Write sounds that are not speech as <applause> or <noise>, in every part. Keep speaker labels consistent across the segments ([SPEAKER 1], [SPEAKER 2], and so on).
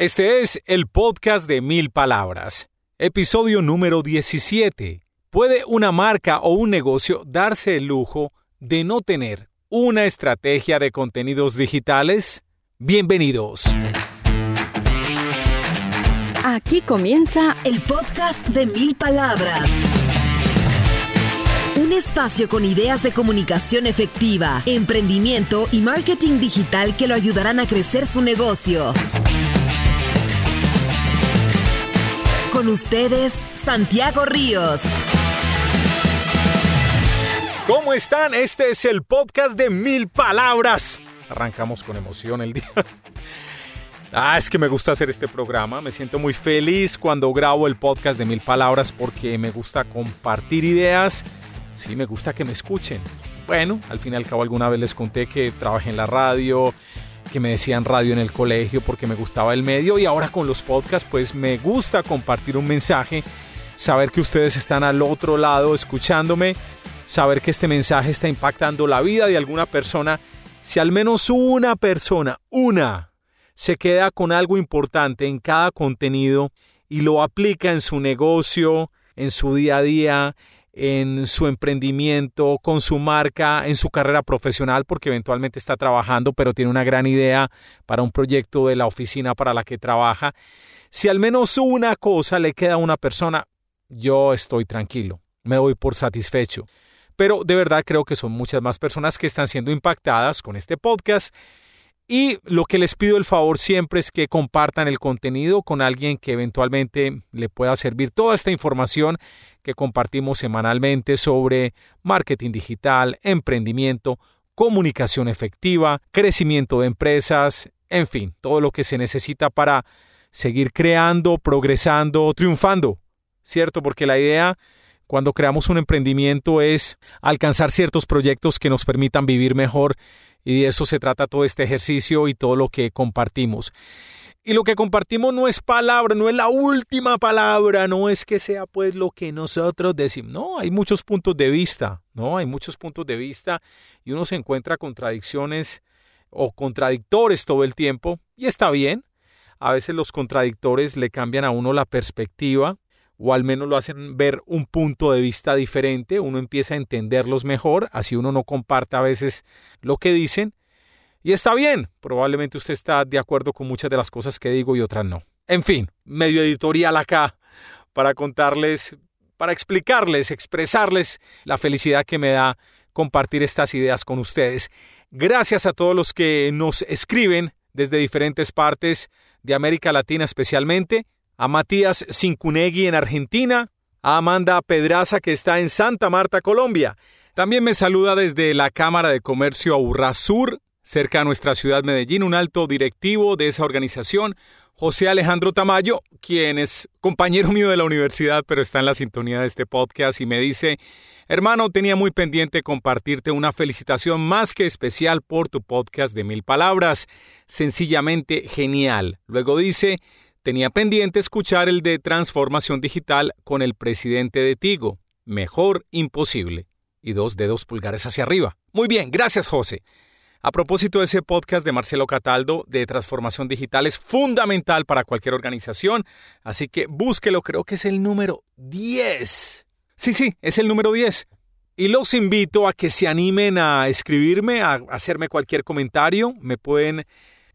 [SPEAKER 1] Este es el podcast de mil palabras, episodio número 17. ¿Puede una marca o un negocio darse el lujo de no tener una estrategia de contenidos digitales? Bienvenidos.
[SPEAKER 2] Aquí comienza el podcast de mil palabras. Un espacio con ideas de comunicación efectiva, emprendimiento y marketing digital que lo ayudarán a crecer su negocio. Con ustedes, Santiago Ríos.
[SPEAKER 1] ¿Cómo están? Este es el podcast de mil palabras. Arrancamos con emoción el día. Ah, es que me gusta hacer este programa. Me siento muy feliz cuando grabo el podcast de mil palabras porque me gusta compartir ideas. Sí, me gusta que me escuchen. Bueno, al fin y al cabo alguna vez les conté que trabajé en la radio, que me decían radio en el colegio porque me gustaba el medio y ahora con los podcasts pues me gusta compartir un mensaje, saber que ustedes están al otro lado escuchándome, saber que este mensaje está impactando la vida de alguna persona. Si al menos una persona, una, se queda con algo importante en cada contenido y lo aplica en su negocio, en su día a día, en su emprendimiento, con su marca, en su carrera profesional, porque eventualmente está trabajando, pero tiene una gran idea para un proyecto de la oficina para la que trabaja. Si al menos una cosa le queda a una persona, yo estoy tranquilo, me doy por satisfecho. Pero de verdad creo que son muchas más personas que están siendo impactadas con este podcast y lo que les pido el favor siempre es que compartan el contenido con alguien que eventualmente le pueda servir toda esta información que compartimos semanalmente sobre marketing digital, emprendimiento, comunicación efectiva, crecimiento de empresas, en fin, todo lo que se necesita para seguir creando, progresando, triunfando, ¿cierto? Porque la idea cuando creamos un emprendimiento es alcanzar ciertos proyectos que nos permitan vivir mejor y de eso se trata todo este ejercicio y todo lo que compartimos. Y lo que compartimos no es palabra, no es la última palabra, no es que sea pues lo que nosotros decimos. No, hay muchos puntos de vista, ¿no? Hay muchos puntos de vista y uno se encuentra contradicciones o contradictores todo el tiempo y está bien. A veces los contradictores le cambian a uno la perspectiva o al menos lo hacen ver un punto de vista diferente, uno empieza a entenderlos mejor, así uno no comparte a veces lo que dicen. Y está bien, probablemente usted está de acuerdo con muchas de las cosas que digo y otras no. En fin, medio editorial acá para contarles, para explicarles, expresarles la felicidad que me da compartir estas ideas con ustedes. Gracias a todos los que nos escriben desde diferentes partes de América Latina especialmente a Matías Cincunegui en Argentina, a Amanda Pedraza que está en Santa Marta, Colombia. También me saluda desde la Cámara de Comercio Aurra Sur, cerca de nuestra ciudad Medellín, un alto directivo de esa organización, José Alejandro Tamayo, quien es compañero mío de la universidad, pero está en la sintonía de este podcast y me dice, hermano, tenía muy pendiente compartirte una felicitación más que especial por tu podcast de mil palabras, sencillamente genial. Luego dice, Tenía pendiente escuchar el de transformación digital con el presidente de Tigo. Mejor imposible. Y dos dedos pulgares hacia arriba. Muy bien, gracias José. A propósito de ese podcast de Marcelo Cataldo de transformación digital es fundamental para cualquier organización, así que búsquelo, creo que es el número 10. Sí, sí, es el número 10. Y los invito a que se animen a escribirme, a hacerme cualquier comentario. Me pueden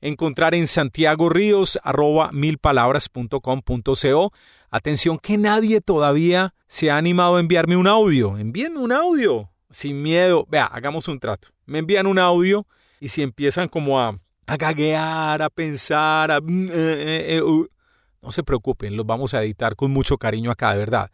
[SPEAKER 1] encontrar en Santiago Ríos arroba milpalabras.com.co. Atención que nadie todavía se ha animado a enviarme un audio. Envíenme un audio. Sin miedo. Vea, hagamos un trato. Me envían un audio y si empiezan como a, a gaguear, a pensar, a... Mm, eh, eh, eh, no se preocupen, los vamos a editar con mucho cariño acá, de verdad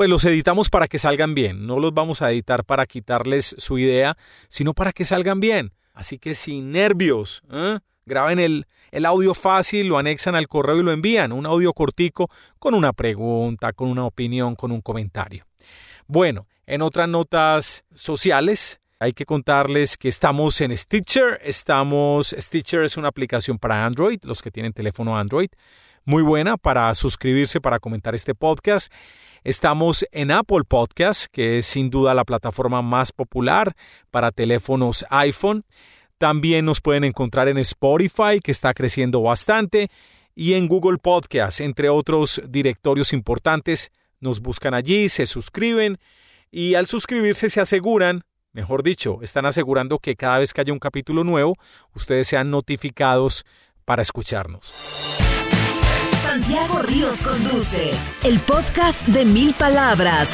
[SPEAKER 1] pues los editamos para que salgan bien. No los vamos a editar para quitarles su idea, sino para que salgan bien. Así que sin nervios, ¿eh? Graben el, el audio fácil, lo anexan al correo y lo envían, un audio cortico con una pregunta, con una opinión, con un comentario. Bueno, en otras notas sociales, hay que contarles que estamos en Stitcher. Estamos, Stitcher es una aplicación para Android, los que tienen teléfono Android, muy buena para suscribirse, para comentar este podcast. Estamos en Apple Podcast, que es sin duda la plataforma más popular para teléfonos iPhone. También nos pueden encontrar en Spotify, que está creciendo bastante. y en Google Podcast, entre otros directorios importantes. Nos buscan allí, se suscriben y al suscribirse se aseguran, mejor dicho, están asegurando que cada vez que haya un capítulo nuevo, ustedes sean notificados para escucharnos.
[SPEAKER 2] Santiago Ríos conduce el podcast de mil palabras.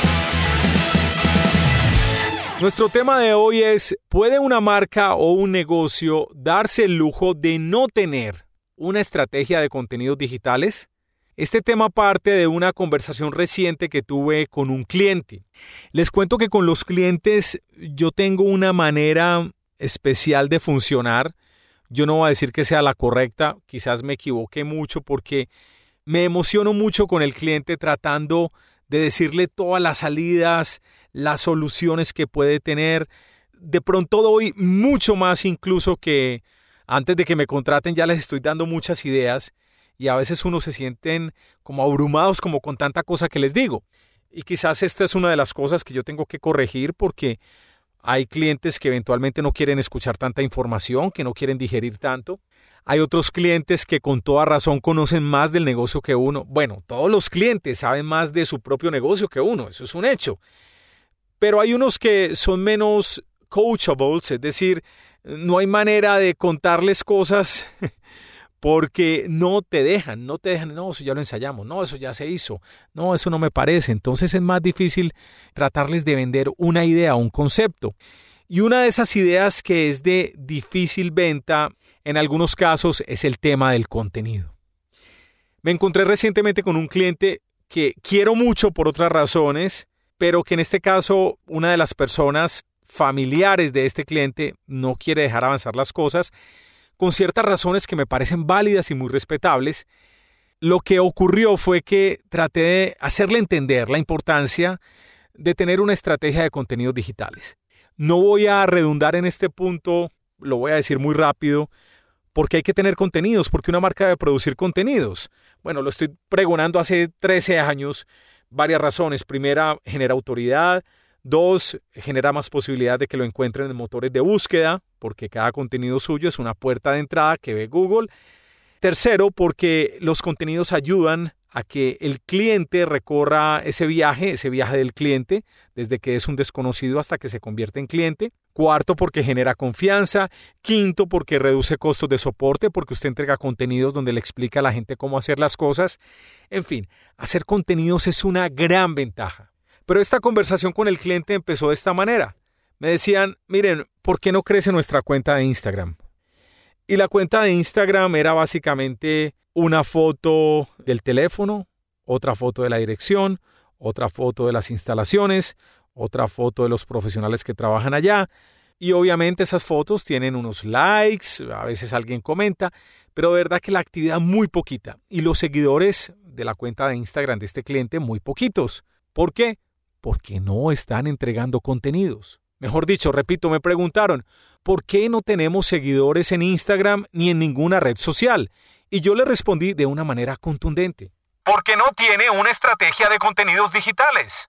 [SPEAKER 1] Nuestro tema de hoy es, ¿puede una marca o un negocio darse el lujo de no tener una estrategia de contenidos digitales? Este tema parte de una conversación reciente que tuve con un cliente. Les cuento que con los clientes yo tengo una manera especial de funcionar. Yo no voy a decir que sea la correcta, quizás me equivoqué mucho porque me emociono mucho con el cliente tratando de decirle todas las salidas, las soluciones que puede tener. De pronto doy mucho más incluso que antes de que me contraten ya les estoy dando muchas ideas y a veces uno se sienten como abrumados como con tanta cosa que les digo. Y quizás esta es una de las cosas que yo tengo que corregir porque hay clientes que eventualmente no quieren escuchar tanta información, que no quieren digerir tanto. Hay otros clientes que con toda razón conocen más del negocio que uno. Bueno, todos los clientes saben más de su propio negocio que uno, eso es un hecho. Pero hay unos que son menos coachables, es decir, no hay manera de contarles cosas <laughs> porque no te dejan, no te dejan, no, eso ya lo ensayamos, no, eso ya se hizo, no, eso no me parece. Entonces es más difícil tratarles de vender una idea, un concepto. Y una de esas ideas que es de difícil venta, en algunos casos, es el tema del contenido. Me encontré recientemente con un cliente que quiero mucho por otras razones, pero que en este caso una de las personas familiares de este cliente no quiere dejar avanzar las cosas con ciertas razones que me parecen válidas y muy respetables, lo que ocurrió fue que traté de hacerle entender la importancia de tener una estrategia de contenidos digitales. No voy a redundar en este punto, lo voy a decir muy rápido, porque hay que tener contenidos, porque una marca debe producir contenidos. Bueno, lo estoy pregonando hace 13 años, varias razones. Primera, genera autoridad. Dos, genera más posibilidad de que lo encuentren en motores de búsqueda, porque cada contenido suyo es una puerta de entrada que ve Google. Tercero, porque los contenidos ayudan a que el cliente recorra ese viaje, ese viaje del cliente, desde que es un desconocido hasta que se convierte en cliente. Cuarto, porque genera confianza. Quinto, porque reduce costos de soporte, porque usted entrega contenidos donde le explica a la gente cómo hacer las cosas. En fin, hacer contenidos es una gran ventaja. Pero esta conversación con el cliente empezó de esta manera. Me decían, miren, ¿por qué no crece nuestra cuenta de Instagram? Y la cuenta de Instagram era básicamente una foto del teléfono, otra foto de la dirección, otra foto de las instalaciones, otra foto de los profesionales que trabajan allá. Y obviamente esas fotos tienen unos likes, a veces alguien comenta, pero de verdad que la actividad muy poquita. Y los seguidores de la cuenta de Instagram de este cliente muy poquitos. ¿Por qué? porque no están entregando contenidos. Mejor dicho, repito, me preguntaron, ¿por qué no tenemos seguidores en Instagram ni en ninguna red social? Y yo le respondí de una manera contundente. Porque no tiene una estrategia de contenidos digitales.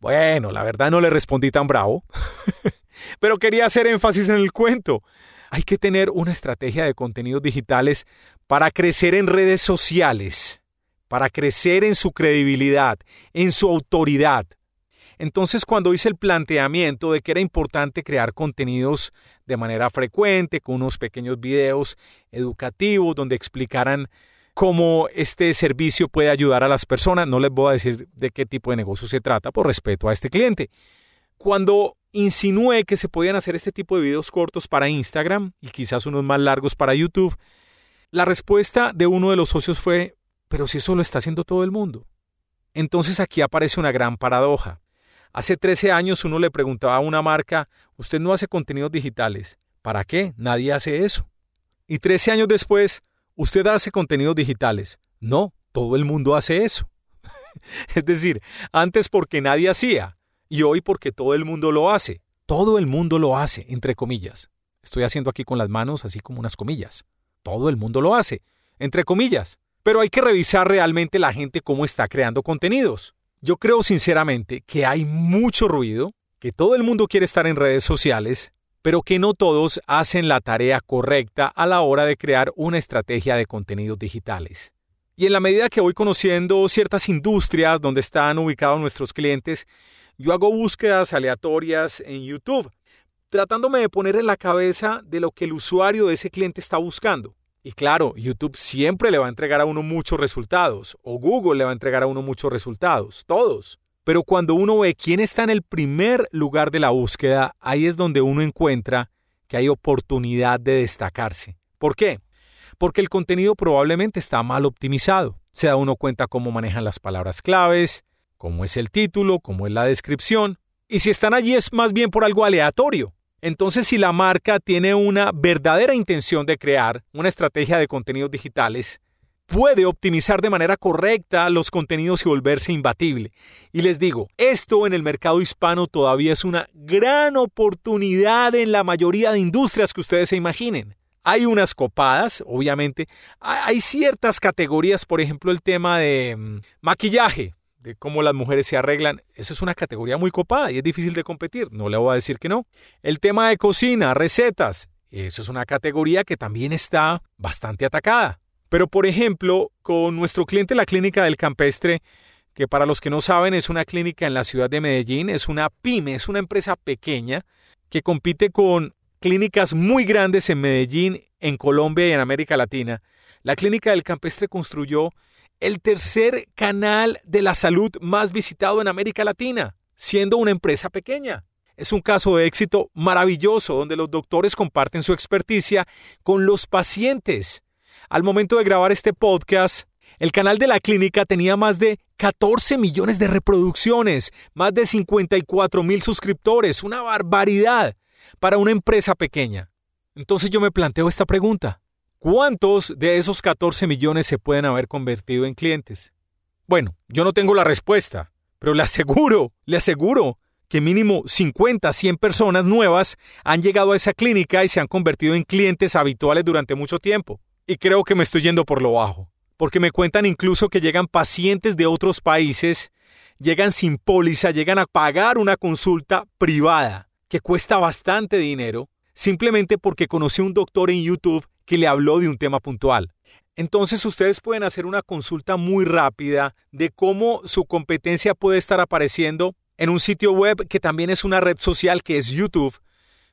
[SPEAKER 1] Bueno, la verdad no le respondí tan bravo, <laughs> pero quería hacer énfasis en el cuento. Hay que tener una estrategia de contenidos digitales para crecer en redes sociales, para crecer en su credibilidad, en su autoridad, entonces, cuando hice el planteamiento de que era importante crear contenidos de manera frecuente, con unos pequeños videos educativos donde explicaran cómo este servicio puede ayudar a las personas, no les voy a decir de qué tipo de negocio se trata por respeto a este cliente. Cuando insinué que se podían hacer este tipo de videos cortos para Instagram y quizás unos más largos para YouTube, la respuesta de uno de los socios fue, pero si eso lo está haciendo todo el mundo. Entonces aquí aparece una gran paradoja. Hace 13 años uno le preguntaba a una marca, usted no hace contenidos digitales. ¿Para qué? Nadie hace eso. Y 13 años después, usted hace contenidos digitales. No, todo el mundo hace eso. <laughs> es decir, antes porque nadie hacía y hoy porque todo el mundo lo hace. Todo el mundo lo hace, entre comillas. Estoy haciendo aquí con las manos así como unas comillas. Todo el mundo lo hace, entre comillas. Pero hay que revisar realmente la gente cómo está creando contenidos. Yo creo sinceramente que hay mucho ruido, que todo el mundo quiere estar en redes sociales, pero que no todos hacen la tarea correcta a la hora de crear una estrategia de contenidos digitales. Y en la medida que voy conociendo ciertas industrias donde están ubicados nuestros clientes, yo hago búsquedas aleatorias en YouTube, tratándome de poner en la cabeza de lo que el usuario de ese cliente está buscando. Y claro, YouTube siempre le va a entregar a uno muchos resultados, o Google le va a entregar a uno muchos resultados, todos. Pero cuando uno ve quién está en el primer lugar de la búsqueda, ahí es donde uno encuentra que hay oportunidad de destacarse. ¿Por qué? Porque el contenido probablemente está mal optimizado. Se da uno cuenta cómo manejan las palabras claves, cómo es el título, cómo es la descripción. Y si están allí es más bien por algo aleatorio. Entonces, si la marca tiene una verdadera intención de crear una estrategia de contenidos digitales, puede optimizar de manera correcta los contenidos y volverse imbatible. Y les digo, esto en el mercado hispano todavía es una gran oportunidad en la mayoría de industrias que ustedes se imaginen. Hay unas copadas, obviamente. Hay ciertas categorías, por ejemplo, el tema de mm, maquillaje, de cómo las mujeres se arreglan. Eso es una categoría muy copada y es difícil de competir. No le voy a decir que no. El tema de cocina, recetas. Eso es una categoría que también está bastante atacada. Pero, por ejemplo, con nuestro cliente, la Clínica del Campestre, que para los que no saben es una clínica en la ciudad de Medellín, es una pyme, es una empresa pequeña que compite con clínicas muy grandes en Medellín, en Colombia y en América Latina, la Clínica del Campestre construyó el tercer canal de la salud más visitado en América Latina, siendo una empresa pequeña. Es un caso de éxito maravilloso donde los doctores comparten su experticia con los pacientes. Al momento de grabar este podcast, el canal de la clínica tenía más de 14 millones de reproducciones, más de 54 mil suscriptores, una barbaridad para una empresa pequeña. Entonces yo me planteo esta pregunta. ¿Cuántos de esos 14 millones se pueden haber convertido en clientes? Bueno, yo no tengo la respuesta, pero le aseguro, le aseguro que mínimo 50, 100 personas nuevas han llegado a esa clínica y se han convertido en clientes habituales durante mucho tiempo. Y creo que me estoy yendo por lo bajo, porque me cuentan incluso que llegan pacientes de otros países, llegan sin póliza, llegan a pagar una consulta privada que cuesta bastante dinero simplemente porque conoció un doctor en YouTube que le habló de un tema puntual. Entonces ustedes pueden hacer una consulta muy rápida de cómo su competencia puede estar apareciendo en un sitio web que también es una red social que es YouTube,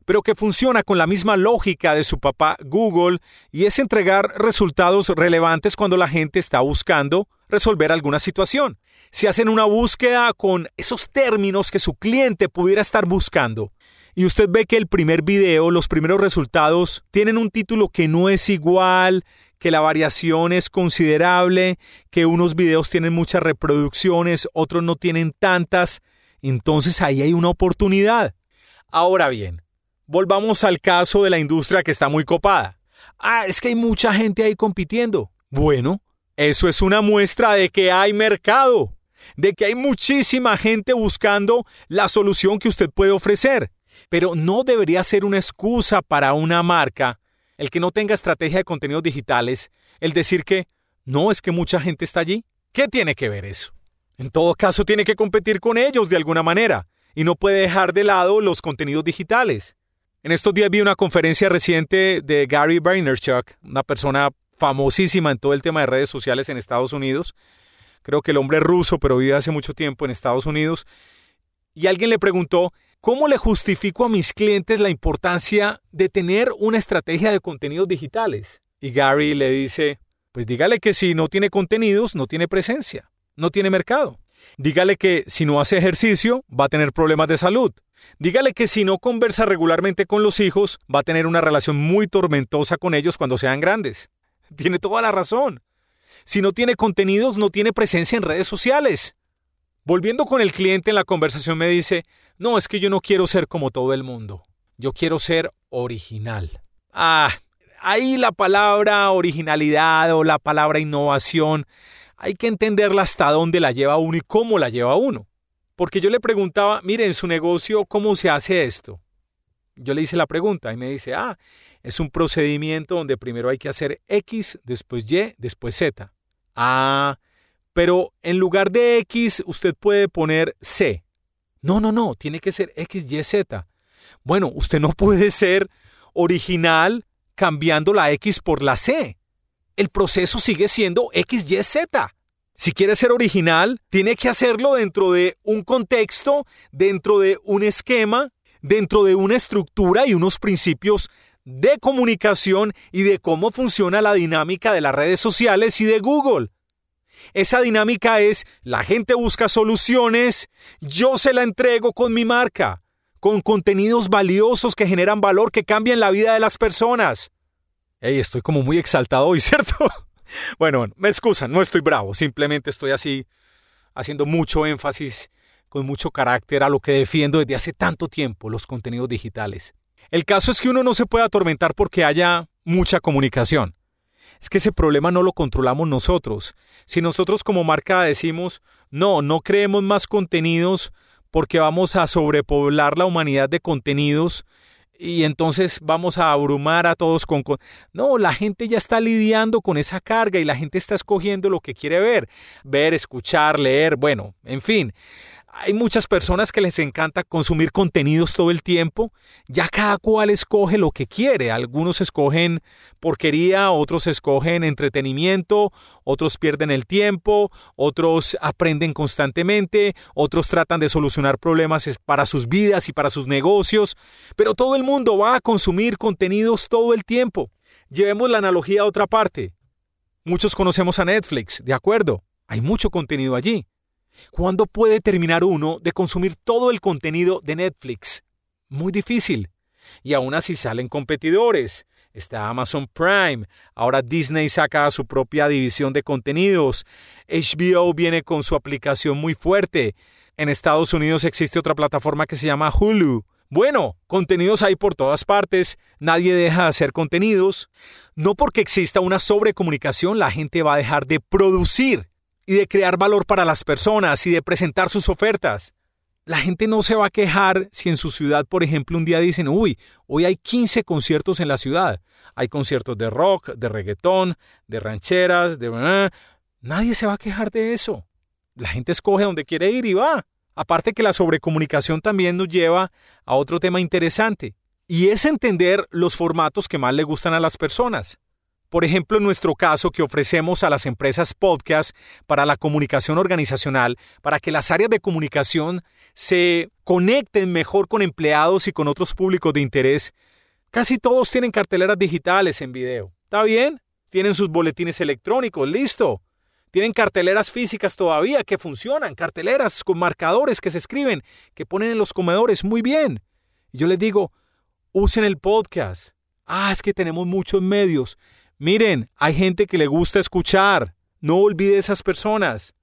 [SPEAKER 1] pero que funciona con la misma lógica de su papá Google y es entregar resultados relevantes cuando la gente está buscando resolver alguna situación. Si hacen una búsqueda con esos términos que su cliente pudiera estar buscando, y usted ve que el primer video, los primeros resultados, tienen un título que no es igual, que la variación es considerable, que unos videos tienen muchas reproducciones, otros no tienen tantas, entonces ahí hay una oportunidad. Ahora bien, volvamos al caso de la industria que está muy copada. Ah, es que hay mucha gente ahí compitiendo. Bueno, eso es una muestra de que hay mercado, de que hay muchísima gente buscando la solución que usted puede ofrecer. Pero no debería ser una excusa para una marca el que no tenga estrategia de contenidos digitales, el decir que no es que mucha gente está allí. ¿Qué tiene que ver eso? En todo caso, tiene que competir con ellos de alguna manera y no puede dejar de lado los contenidos digitales. En estos días vi una conferencia reciente de Gary Vaynerchuk, una persona famosísima en todo el tema de redes sociales en Estados Unidos. Creo que el hombre es ruso, pero vive hace mucho tiempo en Estados Unidos. Y alguien le preguntó ¿Cómo le justifico a mis clientes la importancia de tener una estrategia de contenidos digitales? Y Gary le dice, pues dígale que si no tiene contenidos, no tiene presencia, no tiene mercado. Dígale que si no hace ejercicio, va a tener problemas de salud. Dígale que si no conversa regularmente con los hijos, va a tener una relación muy tormentosa con ellos cuando sean grandes. <laughs> Tiene toda la razón. Si no tiene contenidos, no tiene presencia en redes sociales. Volviendo con el cliente en la conversación me dice, no, es que yo no quiero ser como todo el mundo, yo quiero ser original. Ah, ahí la palabra originalidad o la palabra innovación, hay que entenderla hasta dónde la lleva uno y cómo la lleva uno. Porque yo le preguntaba, mire, en su negocio, ¿cómo se hace esto? Yo le hice la pregunta y me dice, ah, es un procedimiento donde primero hay que hacer X, después Y, después Z. Ah, pero en lugar de X usted puede poner C. No, no, no, tiene que ser X, Y, Z. Bueno, usted no puede ser original cambiando la X por la C. el proceso sigue siendo XYZ. Si quiere ser original, tiene que hacerlo dentro de un contexto, dentro de un esquema, dentro de una estructura y unos principios de comunicación y de cómo funciona la dinámica de las redes sociales y de Google. Esa dinámica es, la gente busca soluciones, yo se la entrego con mi marca, con contenidos valiosos que generan valor, que cambian la vida de las personas. Hey, estoy como muy exaltado hoy, <laughs> ¿cierto? bueno, me excusan, no estoy bravo, simplemente estoy así haciendo mucho énfasis con mucho carácter a lo que defiendo desde hace tanto tiempo, los contenidos digitales. El caso es que uno no se puede atormentar porque haya mucha comunicación. Es que ese problema no lo controlamos nosotros. Si nosotros como marca decimos, no, no creemos más contenidos porque vamos a sobrepoblar la humanidad de contenidos y entonces vamos a abrumar a todos con... No, la gente ya está lidiando con esa carga y la gente está escogiendo lo que quiere ver, ver, escuchar, leer, bueno, en fin. Hay muchas personas que les encanta consumir contenidos todo el tiempo. Ya cada cual escoge lo que quiere. Algunos escogen porquería, otros escogen entretenimiento, otros pierden el tiempo, otros aprenden constantemente, otros tratan de solucionar problemas para sus vidas y para sus negocios. Pero todo el mundo va a consumir contenidos todo el tiempo. Llevemos la analogía a otra parte. Muchos conocemos a Netflix, de acuerdo. Hay mucho contenido allí. ¿Cuándo puede terminar uno de consumir todo el contenido de Netflix? Muy difícil. Y aún así salen competidores. Está Amazon Prime. Ahora Disney saca su propia división de contenidos. HBO viene con su aplicación muy fuerte. En Estados Unidos existe otra plataforma que se llama Hulu. Bueno, contenidos hay por todas partes, nadie deja de hacer contenidos. No porque exista una sobrecomunicación la gente va a dejar de producir y de crear valor para las personas y de presentar sus ofertas. La gente no se va a quejar si en su ciudad, por ejemplo, un día dicen, uy, hoy hay 15 conciertos en la ciudad. Hay conciertos de rock, de reggaetón, de rancheras, de... Nadie se va a quejar de eso. La gente escoge donde quiere ir y va. Aparte que la sobrecomunicación también nos lleva a otro tema interesante, y es entender los formatos que más le gustan a las personas. Por ejemplo, en nuestro caso que ofrecemos a las empresas podcast para la comunicación organizacional, para que las áreas de comunicación se conecten mejor con empleados y con otros públicos de interés, casi todos tienen carteleras digitales en video. ¿Está bien? Tienen sus boletines electrónicos, listo. Tienen carteleras físicas todavía que funcionan, carteleras con marcadores que se escriben, que ponen en los comedores, muy bien. Yo les digo, usen el podcast. Ah, es que tenemos muchos medios. Miren, hay gente que le gusta escuchar. No olvide esas personas.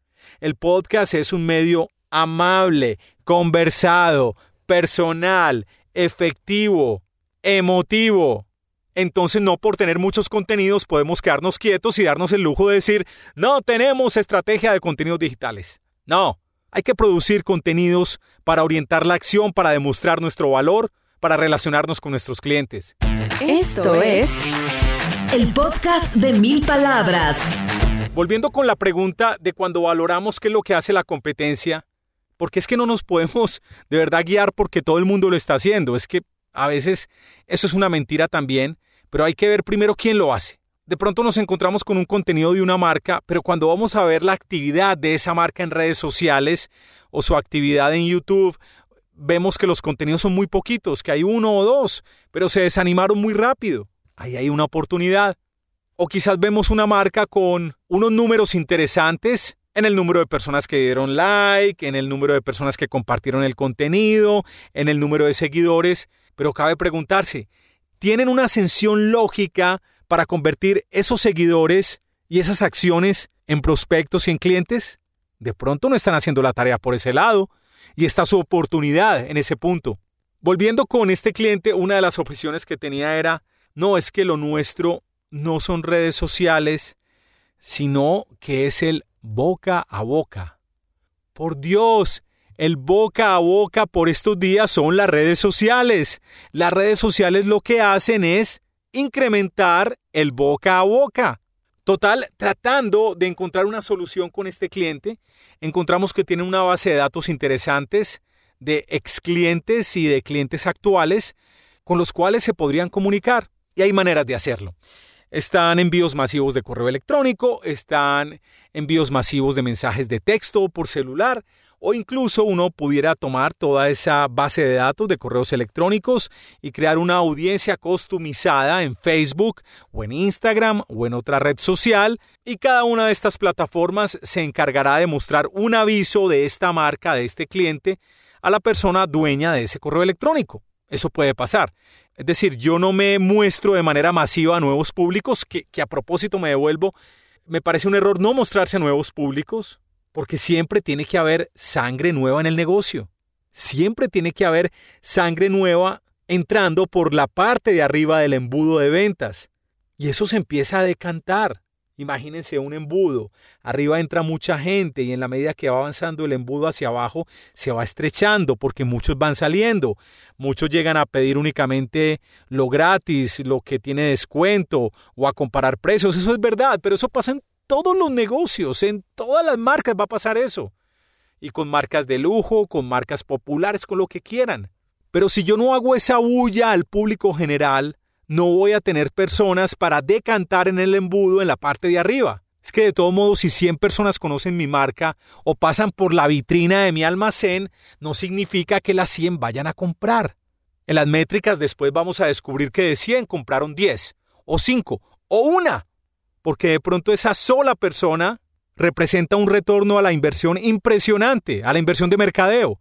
[SPEAKER 1] El podcast es un medio amable, conversado, personal, efectivo, emotivo. Entonces no por tener muchos contenidos podemos quedarnos quietos y darnos el lujo de decir, no tenemos estrategia de contenidos digitales. No, hay que producir contenidos para orientar la acción, para demostrar nuestro valor, para relacionarnos con nuestros clientes.
[SPEAKER 2] Esto es el podcast de mil palabras.
[SPEAKER 1] Volviendo con la pregunta de cuando valoramos qué es lo que hace la competencia, porque es que no nos podemos de verdad guiar porque todo el mundo lo está haciendo. Es que a veces eso es una mentira también, pero hay que ver primero quién lo hace. De pronto nos encontramos con un contenido de una marca, pero cuando vamos a ver la actividad de esa marca en redes sociales o su actividad en YouTube, vemos que los contenidos son muy poquitos, que hay uno o dos, pero se desanimaron muy rápido ahí hay una oportunidad. O quizás vemos una marca con unos números interesantes en el número de personas que dieron like, en el número de personas que compartieron el contenido, en el número de seguidores, pero cabe preguntarse, ¿tienen una ascensión lógica para convertir esos seguidores y esas acciones en prospectos y en clientes? De pronto no están haciendo la tarea por ese lado y está su oportunidad en ese punto. Volviendo con este cliente, una de las objeciones que tenía era, no, es que lo nuestro no son redes sociales, sino que es el boca a boca. Por Dios, el boca a boca por estos días son las redes sociales. Las redes sociales lo que hacen es incrementar el boca a boca. Total, tratando de encontrar una solución con este cliente, encontramos que tiene una base de datos interesantes de ex clientes y de clientes actuales con los cuales se podrían comunicar y hay maneras de hacerlo. Están envíos masivos de correo electrónico, están envíos masivos de mensajes de texto por celular, o incluso uno pudiera tomar toda esa base de datos de correos electrónicos y crear una audiencia customizada en Facebook o en Instagram o en otra red social y cada una de estas plataformas se encargará de mostrar un aviso de esta marca, de este cliente, a la persona dueña de ese correo electrónico. Eso puede pasar. Es decir, yo no me muestro de manera masiva a nuevos públicos, que, que a propósito me devuelvo. Me parece un error no mostrarse a nuevos públicos porque siempre tiene que haber sangre nueva en el negocio. Siempre tiene que haber sangre nueva entrando por la parte de arriba del embudo de ventas. Y eso se empieza a decantar. Imagínense un embudo. Arriba entra mucha gente y en la medida que va avanzando el embudo hacia abajo se va estrechando porque muchos van saliendo. Muchos llegan a pedir únicamente lo gratis, lo que tiene descuento o a comparar precios. Eso es verdad, pero eso pasa en todos los negocios, en todas las marcas va a pasar eso. Y con marcas de lujo, con marcas populares, con lo que quieran. Pero si yo no hago esa bulla al público general, no voy a tener personas para decantar en el embudo en la parte de arriba. Es que de todo modo, si 100 personas conocen mi marca o pasan por la vitrina de mi almacén, no significa que las 100 vayan a comprar. En las métricas después vamos a descubrir que de 100 compraron 10 o 5 o una porque de pronto esa sola persona representa un retorno a la inversión impresionante, a la inversión de mercadeo.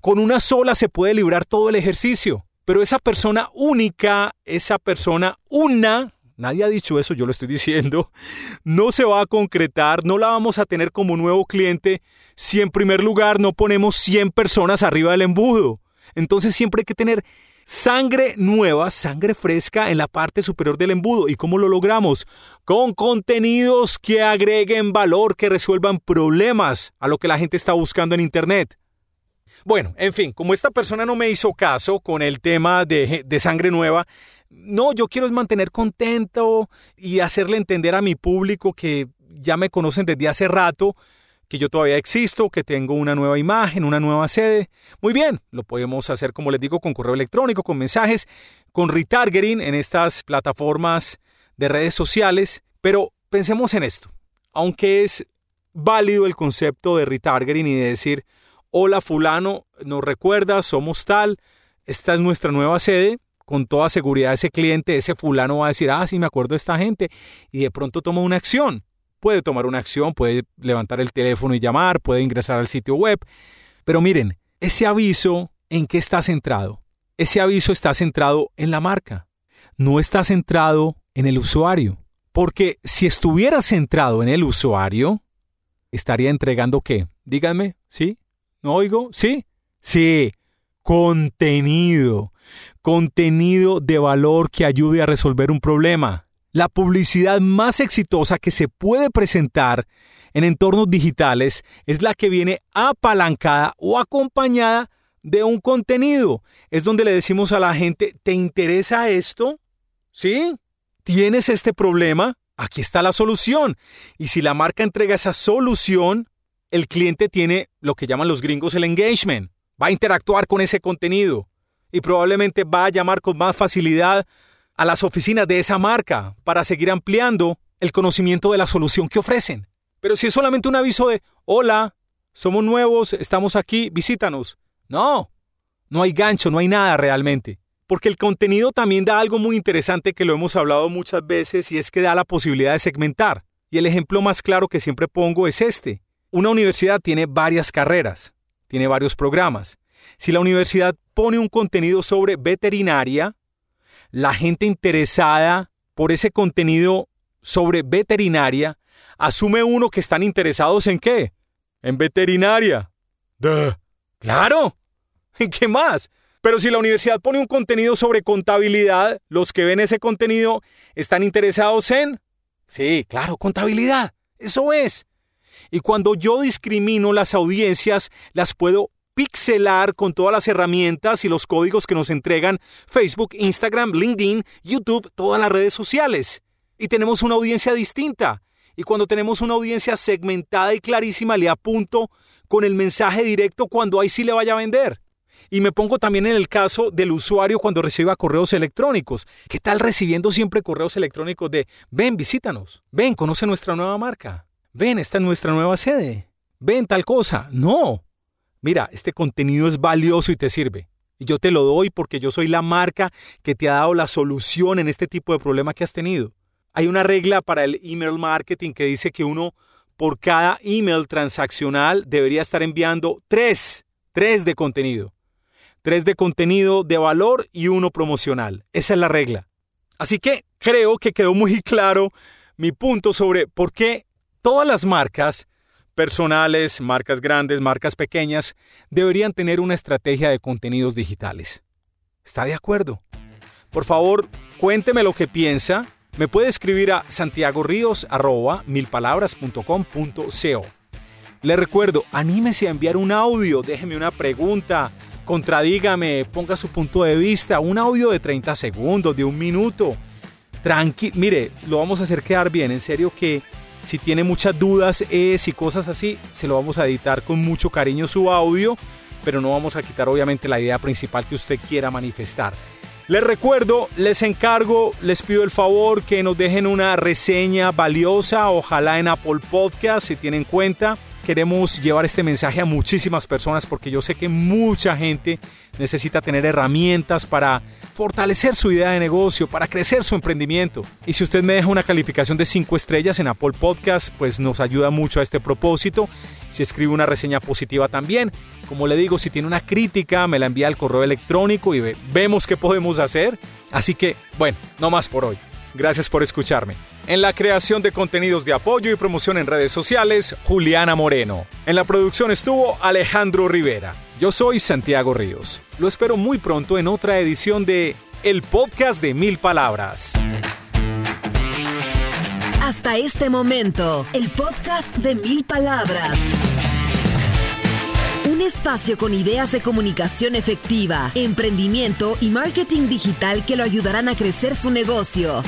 [SPEAKER 1] Con una sola se puede librar todo el ejercicio, pero esa persona única, esa persona una, nadie ha dicho eso, yo lo estoy <laughs> diciendo, no se va a concretar, no la vamos a tener como nuevo cliente si en primer lugar no ponemos 100 personas arriba del embudo. Entonces siempre hay que tener Sangre nueva, sangre fresca en la parte superior del embudo. ¿Y cómo lo logramos? Con contenidos que agreguen valor, que resuelvan problemas a lo que la gente está buscando en Internet. Bueno, en fin, como esta persona no me hizo caso con el tema de, de sangre nueva, no, yo quiero mantener contento y hacerle entender a mi público que ya me conocen desde hace rato que yo todavía existo, que tengo una nueva imagen, una nueva sede. Muy bien, lo podemos hacer, como les digo, con correo electrónico, con mensajes, con retargeting en estas plataformas de redes sociales. Pero pensemos en esto. Aunque es válido el concepto de retargeting y de decir, hola fulano, nos recuerda, somos tal, esta es nuestra nueva sede, con toda seguridad ese cliente, ese fulano va a decir, ah, sí, me acuerdo de esta gente, y de pronto toma una acción puede tomar una acción, puede levantar el teléfono y llamar, puede ingresar al sitio web. Pero miren, ese aviso, ¿en qué está centrado? Ese aviso está centrado en la marca, no está centrado en el usuario. Porque si estuviera centrado en el usuario, estaría entregando qué? Díganme, ¿sí? ¿No oigo? ¿Sí? Sí, contenido. Contenido de valor que ayude a resolver un problema. La publicidad más exitosa que se puede presentar en entornos digitales es la que viene apalancada o acompañada de un contenido. Es donde le decimos a la gente, ¿te interesa esto? ¿Sí? ¿Tienes este problema? Aquí está la solución. Y si la marca entrega esa solución, el cliente tiene lo que llaman los gringos el engagement. Va a interactuar con ese contenido y probablemente va a llamar con más facilidad a las oficinas de esa marca para seguir ampliando el conocimiento de la solución que ofrecen. Pero si es solamente un aviso de, hola, somos nuevos, estamos aquí, visítanos. No, no hay gancho, no hay nada realmente. Porque el contenido también da algo muy interesante que lo hemos hablado muchas veces y es que da la posibilidad de segmentar. Y el ejemplo más claro que siempre pongo es este. Una universidad tiene varias carreras, tiene varios programas. Si la universidad pone un contenido sobre veterinaria, la gente interesada por ese contenido sobre veterinaria asume uno que están interesados en qué? En veterinaria. Claro. ¿En <laughs> qué más? Pero si la universidad pone un contenido sobre contabilidad, los que ven ese contenido están interesados en... Sí, claro, contabilidad. Eso es. Y cuando yo discrimino las audiencias, las puedo pixelar con todas las herramientas y los códigos que nos entregan Facebook, Instagram, LinkedIn, YouTube, todas las redes sociales. Y tenemos una audiencia distinta. Y cuando tenemos una audiencia segmentada y clarísima, le apunto con el mensaje directo cuando ahí sí le vaya a vender. Y me pongo también en el caso del usuario cuando reciba correos electrónicos. ¿Qué tal recibiendo siempre correos electrónicos de, ven, visítanos, ven, conoce nuestra nueva marca, ven, esta es nuestra nueva sede, ven tal cosa? No. Mira, este contenido es valioso y te sirve. Y yo te lo doy porque yo soy la marca que te ha dado la solución en este tipo de problema que has tenido. Hay una regla para el email marketing que dice que uno por cada email transaccional debería estar enviando tres, tres de contenido. Tres de contenido de valor y uno promocional. Esa es la regla. Así que creo que quedó muy <laughs> claro mi punto sobre por qué todas las marcas personales, marcas grandes, marcas pequeñas, deberían tener una estrategia de contenidos digitales. ¿Está de acuerdo? Por favor, cuénteme lo que piensa me puede escribir a santiagoríos.milpalabras.com.co. Le recuerdo, anímese a enviar un audio, déjeme una pregunta, contradígame, ponga su punto de vista, un audio de 30 segundos, de un minuto. Tranqui, mire, lo vamos a hacer quedar bien, en serio que si tiene muchas dudas es y cosas así, se lo vamos a editar con mucho cariño su audio, pero no vamos a quitar obviamente la idea principal que usted quiera manifestar. Les recuerdo, les encargo, les pido el favor que nos dejen una reseña valiosa, ojalá en Apple Podcast, si tienen cuenta. Queremos llevar este mensaje a muchísimas personas porque yo sé que mucha gente necesita tener herramientas para fortalecer su idea de negocio, para crecer su emprendimiento. Y si usted me deja una calificación de 5 estrellas en Apple Podcast, pues nos ayuda mucho a este propósito. Si escribe una reseña positiva también, como le digo, si tiene una crítica, me la envía al correo electrónico y vemos qué podemos hacer. Así que, bueno, no más por hoy. Gracias por escucharme. En la creación de contenidos de apoyo y promoción en redes sociales, Juliana Moreno. En la producción estuvo Alejandro Rivera. Yo soy Santiago Ríos. Lo espero muy pronto en otra edición de El Podcast de Mil Palabras.
[SPEAKER 2] Hasta este momento, el podcast de Mil Palabras un espacio con ideas de comunicación efectiva, emprendimiento y marketing digital que lo ayudarán a crecer su negocio.